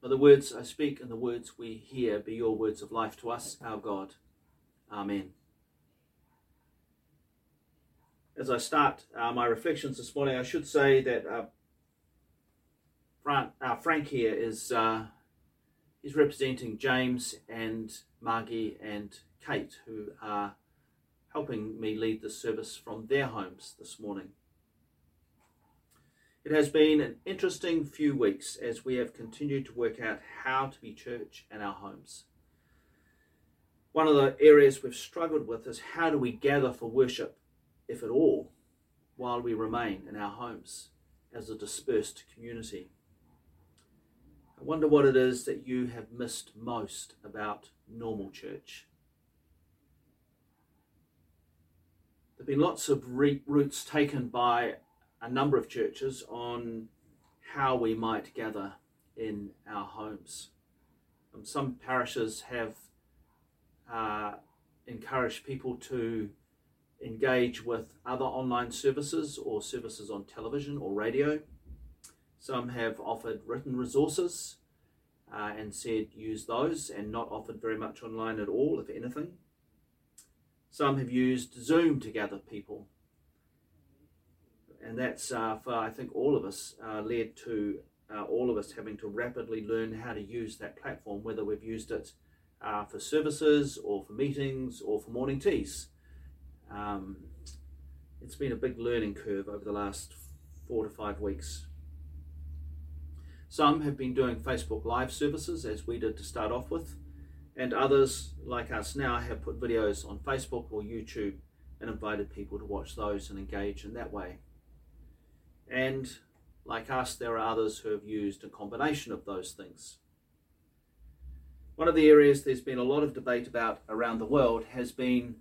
But the words I speak and the words we hear be your words of life to us, our God. Amen. As I start uh, my reflections this morning, I should say that uh, Frank, uh, Frank here is uh, he's representing James and Margie and Kate, who are helping me lead the service from their homes this morning. It has been an interesting few weeks as we have continued to work out how to be church in our homes. One of the areas we've struggled with is how do we gather for worship, if at all, while we remain in our homes as a dispersed community. I wonder what it is that you have missed most about normal church. There have been lots of routes taken by a number of churches on how we might gather in our homes. Um, some parishes have uh, encouraged people to engage with other online services or services on television or radio. Some have offered written resources uh, and said use those and not offered very much online at all, if anything. Some have used Zoom to gather people and that's uh, for I think all of us uh, led to uh, all of us having to rapidly learn how to use that platform, whether we've used it uh, for services or for meetings or for morning teas. Um, it's been a big learning curve over the last four to five weeks. Some have been doing Facebook Live services, as we did to start off with, and others, like us now, have put videos on Facebook or YouTube and invited people to watch those and engage in that way. And like us, there are others who have used a combination of those things. One of the areas there's been a lot of debate about around the world has been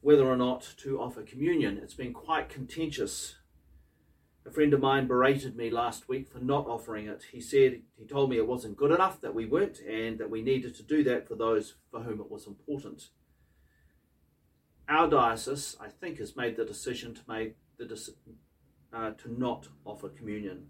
whether or not to offer communion. It's been quite contentious. A friend of mine berated me last week for not offering it. He said, he told me it wasn't good enough, that we weren't, and that we needed to do that for those for whom it was important. Our diocese, I think, has made the decision to make the uh, to not offer communion.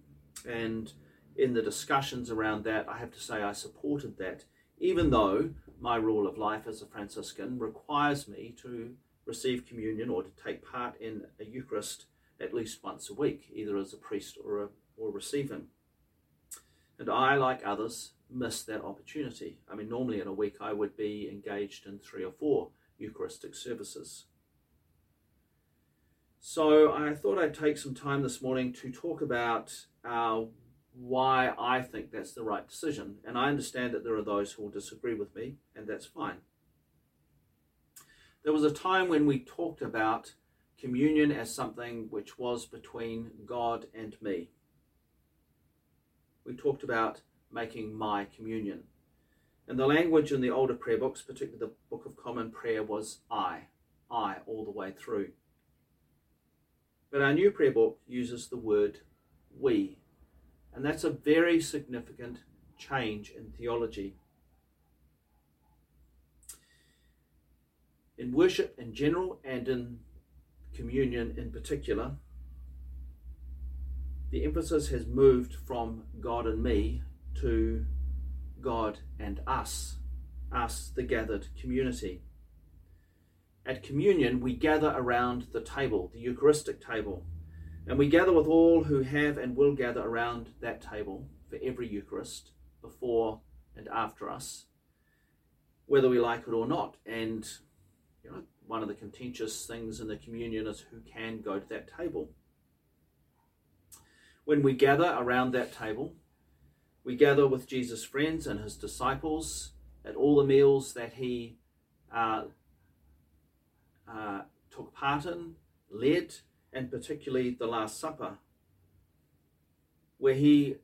And in the discussions around that, I have to say I supported that, even though my rule of life as a Franciscan requires me to receive communion or to take part in a Eucharist at least once a week, either as a priest or, a, or receiving. And I, like others, miss that opportunity. I mean, normally in a week I would be engaged in three or four Eucharistic services. So I thought I'd take some time this morning to talk about uh, why I think that's the right decision. And I understand that there are those who will disagree with me, and that's fine. There was a time when we talked about communion as something which was between God and me. We talked about making my communion. And the language in the older prayer books, particularly the Book of Common Prayer, was I, I all the way through. But our new prayer book uses the word we. And that's a very significant change in theology. In worship in general and in communion in particular, the emphasis has moved from God and me to God and us, us, the gathered community. At communion, we gather around the table, the Eucharistic table, and we gather with all who have and will gather around that table for every Eucharist, before and after us, whether we like it or not. And you know, one of the contentious things in the communion is who can go to that table. When we gather around that table, we gather with Jesus' friends and his disciples at all the meals that he uh, uh, took part in, led, and particularly the Last Supper, where he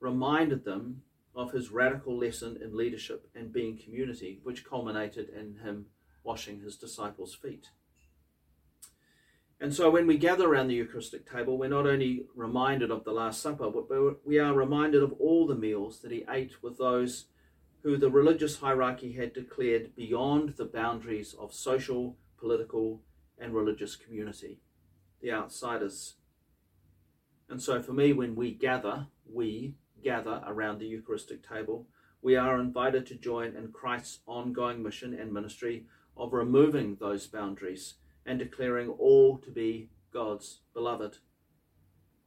reminded them of his radical lesson in leadership and being community, which culminated in him washing his disciples' feet. And so when we gather around the Eucharistic table, we're not only reminded of the Last Supper, but we are reminded of all the meals that he ate with those who the religious hierarchy had declared beyond the boundaries of social, political, and religious community, the outsiders. And so for me, when we gather, we gather around the Eucharistic table, we are invited to join in Christ's ongoing mission and ministry of removing those boundaries and declaring all to be God's beloved,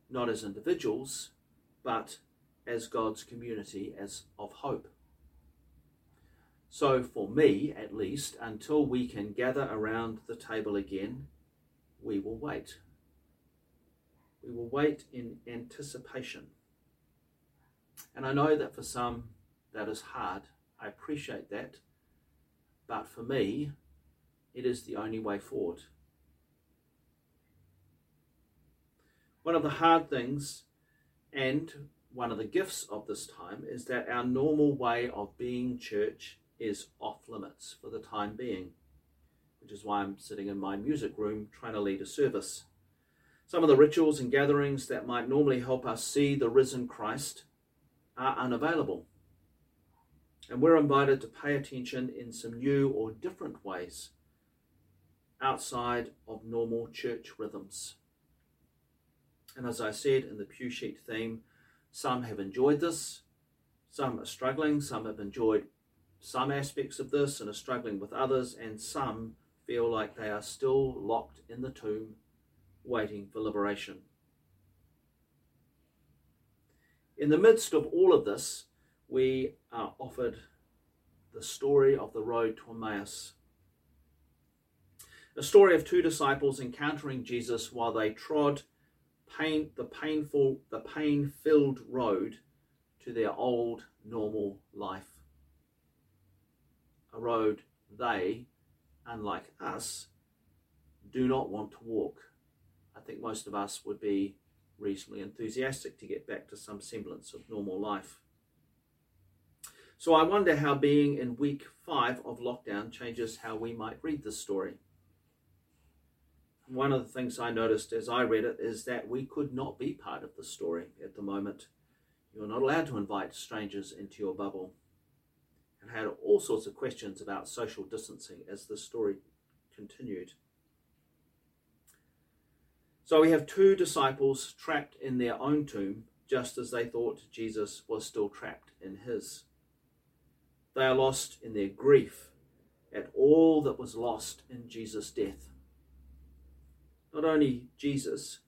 not as individuals, but as God's community as of hope. So, for me at least, until we can gather around the table again, we will wait. We will wait in anticipation. And I know that for some that is hard. I appreciate that. But for me, it is the only way forward. One of the hard things and one of the gifts of this time is that our normal way of being church is off limits for the time being, which is why I'm sitting in my music room trying to lead a service. Some of the rituals and gatherings that might normally help us see the risen Christ are unavailable. And we're invited to pay attention in some new or different ways outside of normal church rhythms. And as I said in the pew sheet theme, some have enjoyed this, some are struggling, some have enjoyed some aspects of this and are struggling with others, and some feel like they are still locked in the tomb waiting for liberation. In the midst of all of this, we are offered the story of the road to Emmaus. A story of two disciples encountering Jesus while they trod pain, the painful, the pain-filled road to their old normal life. A road they, unlike us, do not want to walk. I think most of us would be reasonably enthusiastic to get back to some semblance of normal life. So I wonder how being in week five of lockdown changes how we might read this story. One of the things I noticed as I read it is that we could not be part of the story at the moment. You're not allowed to invite strangers into your bubble. And had all sorts of questions about social distancing as the story continued. So we have two disciples trapped in their own tomb, just as they thought Jesus was still trapped in his. They are lost in their grief at all that was lost in Jesus' death. Not only Jesus,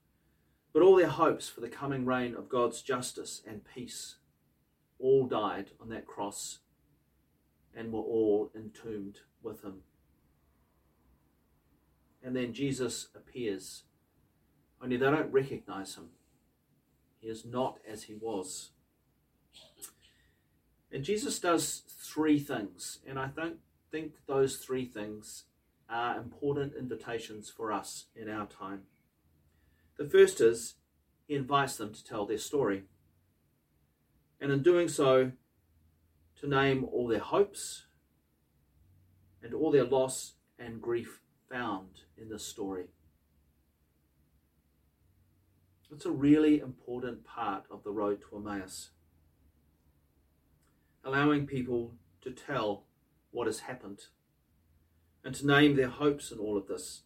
but all their hopes for the coming reign of God's justice and peace all died on that cross and we were all entombed with him. And then Jesus appears only they don't recognize him. He is not as he was. And Jesus does three things, and I think, think those three things are important invitations for us in our time. The first is he invites them to tell their story. And in doing so, to name all their hopes and all their loss and grief found in this story. It's a really important part of the road to Emmaus. Allowing people to tell what has happened and to name their hopes in all of this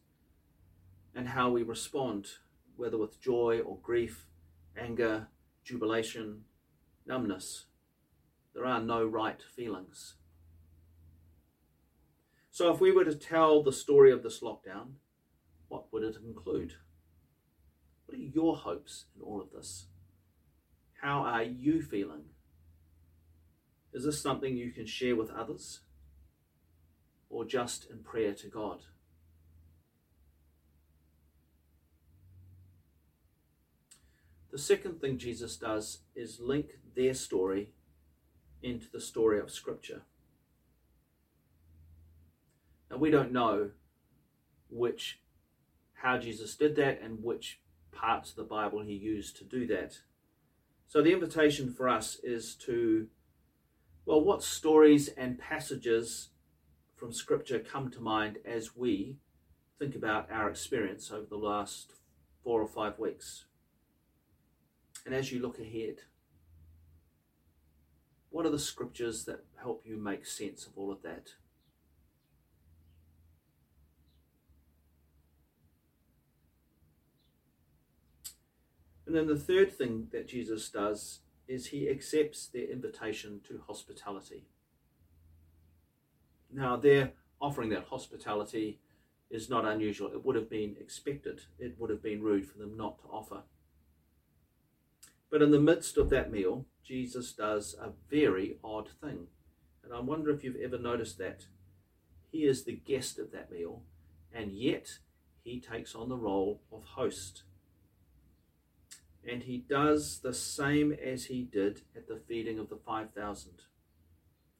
and how we respond, whether with joy or grief, anger, jubilation, numbness. There are no right feelings. So, if we were to tell the story of this lockdown, what would it include? What are your hopes in all of this? How are you feeling? Is this something you can share with others? Or just in prayer to God? The second thing Jesus does is link their story into the story of Scripture. Now, we don't know which how Jesus did that and which parts of the Bible he used to do that. So the invitation for us is to, well, what stories and passages from Scripture come to mind as we think about our experience over the last four or five weeks? And as you look ahead, what are the scriptures that help you make sense of all of that? And then the third thing that Jesus does is he accepts their invitation to hospitality. Now, their offering that hospitality is not unusual. It would have been expected, it would have been rude for them not to offer. But in the midst of that meal, Jesus does a very odd thing. And I wonder if you've ever noticed that. He is the guest of that meal, and yet he takes on the role of host. And he does the same as he did at the feeding of the 5,000.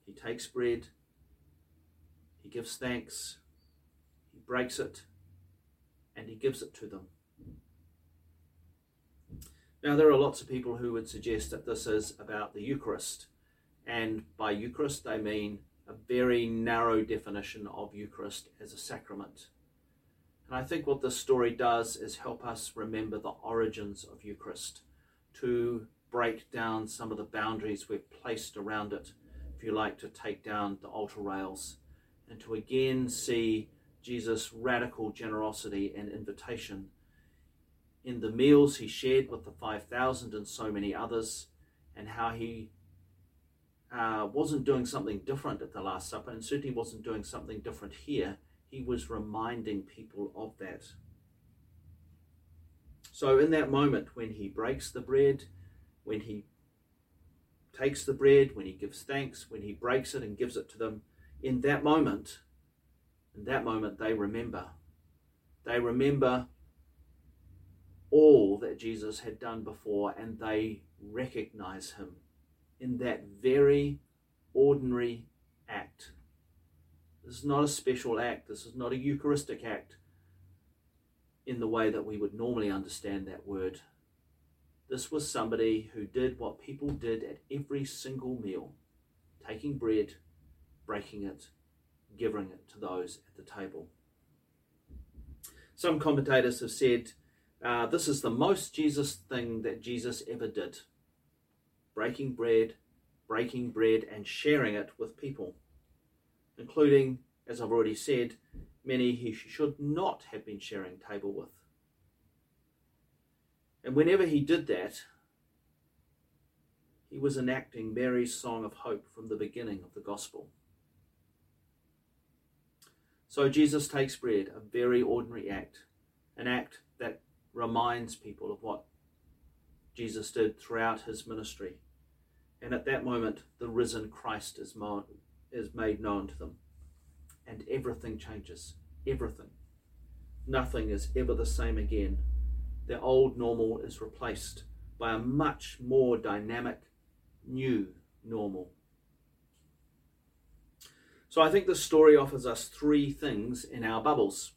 He takes bread, he gives thanks, he breaks it, and he gives it to them. Now, there are lots of people who would suggest that this is about the Eucharist, and by Eucharist they mean a very narrow definition of Eucharist as a sacrament. And I think what this story does is help us remember the origins of Eucharist, to break down some of the boundaries we've placed around it, if you like, to take down the altar rails, and to again see Jesus' radical generosity and invitation in the meals he shared with the 5,000 and so many others, and how he uh, wasn't doing something different at the Last Supper, and certainly wasn't doing something different here he was reminding people of that. So, in that moment, when he breaks the bread, when he takes the bread, when he gives thanks, when he breaks it and gives it to them, in that moment, in that moment, they remember. They remember all that Jesus had done before and they recognize him in that very ordinary act. This is not a special act. This is not a Eucharistic act in the way that we would normally understand that word. This was somebody who did what people did at every single meal taking bread, breaking it, giving it to those at the table. Some commentators have said uh, this is the most Jesus thing that Jesus ever did breaking bread, breaking bread, and sharing it with people including, as I've already said, many he should not have been sharing table with. And whenever he did that, he was enacting Mary's song of hope from the beginning of the gospel. So Jesus takes bread, a very ordinary act, an act that reminds people of what Jesus did throughout his ministry. And at that moment, the risen Christ is is made known to them. And everything changes. Everything. Nothing is ever the same again. The old normal is replaced by a much more dynamic, new normal. So I think this story offers us three things in our bubbles.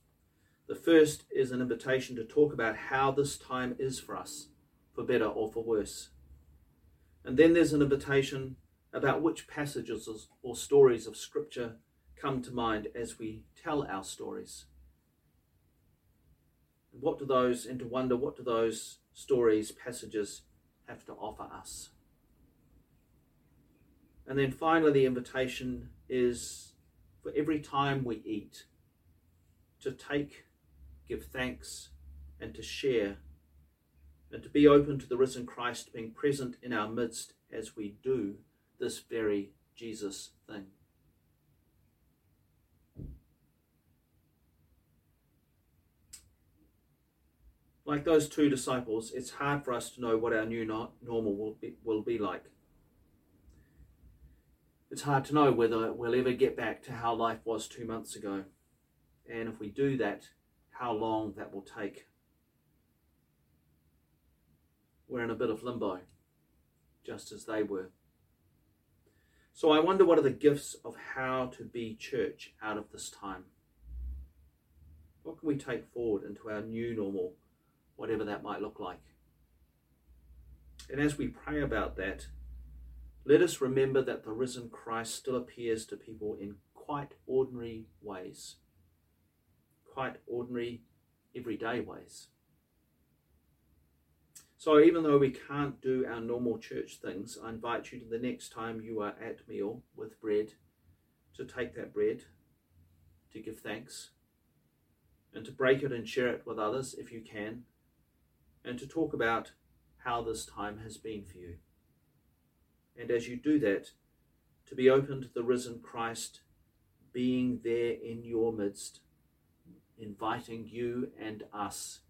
The first is an invitation to talk about how this time is for us, for better or for worse. And then there's an invitation about which passages or stories of Scripture come to mind as we tell our stories. What do those, and to wonder what do those stories, passages have to offer us? And then finally, the invitation is for every time we eat to take, give thanks, and to share, and to be open to the risen Christ being present in our midst as we do this very Jesus thing. Like those two disciples, it's hard for us to know what our new normal will be, will be like. It's hard to know whether we'll ever get back to how life was two months ago. And if we do that, how long that will take. We're in a bit of limbo, just as they were. So I wonder what are the gifts of how to be church out of this time? What can we take forward into our new normal, whatever that might look like? And as we pray about that, let us remember that the risen Christ still appears to people in quite ordinary ways, quite ordinary, everyday ways. So even though we can't do our normal church things, I invite you to the next time you are at meal with bread to take that bread, to give thanks, and to break it and share it with others if you can, and to talk about how this time has been for you. And as you do that, to be open to the risen Christ being there in your midst, inviting you and us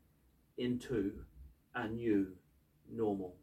into a new normal.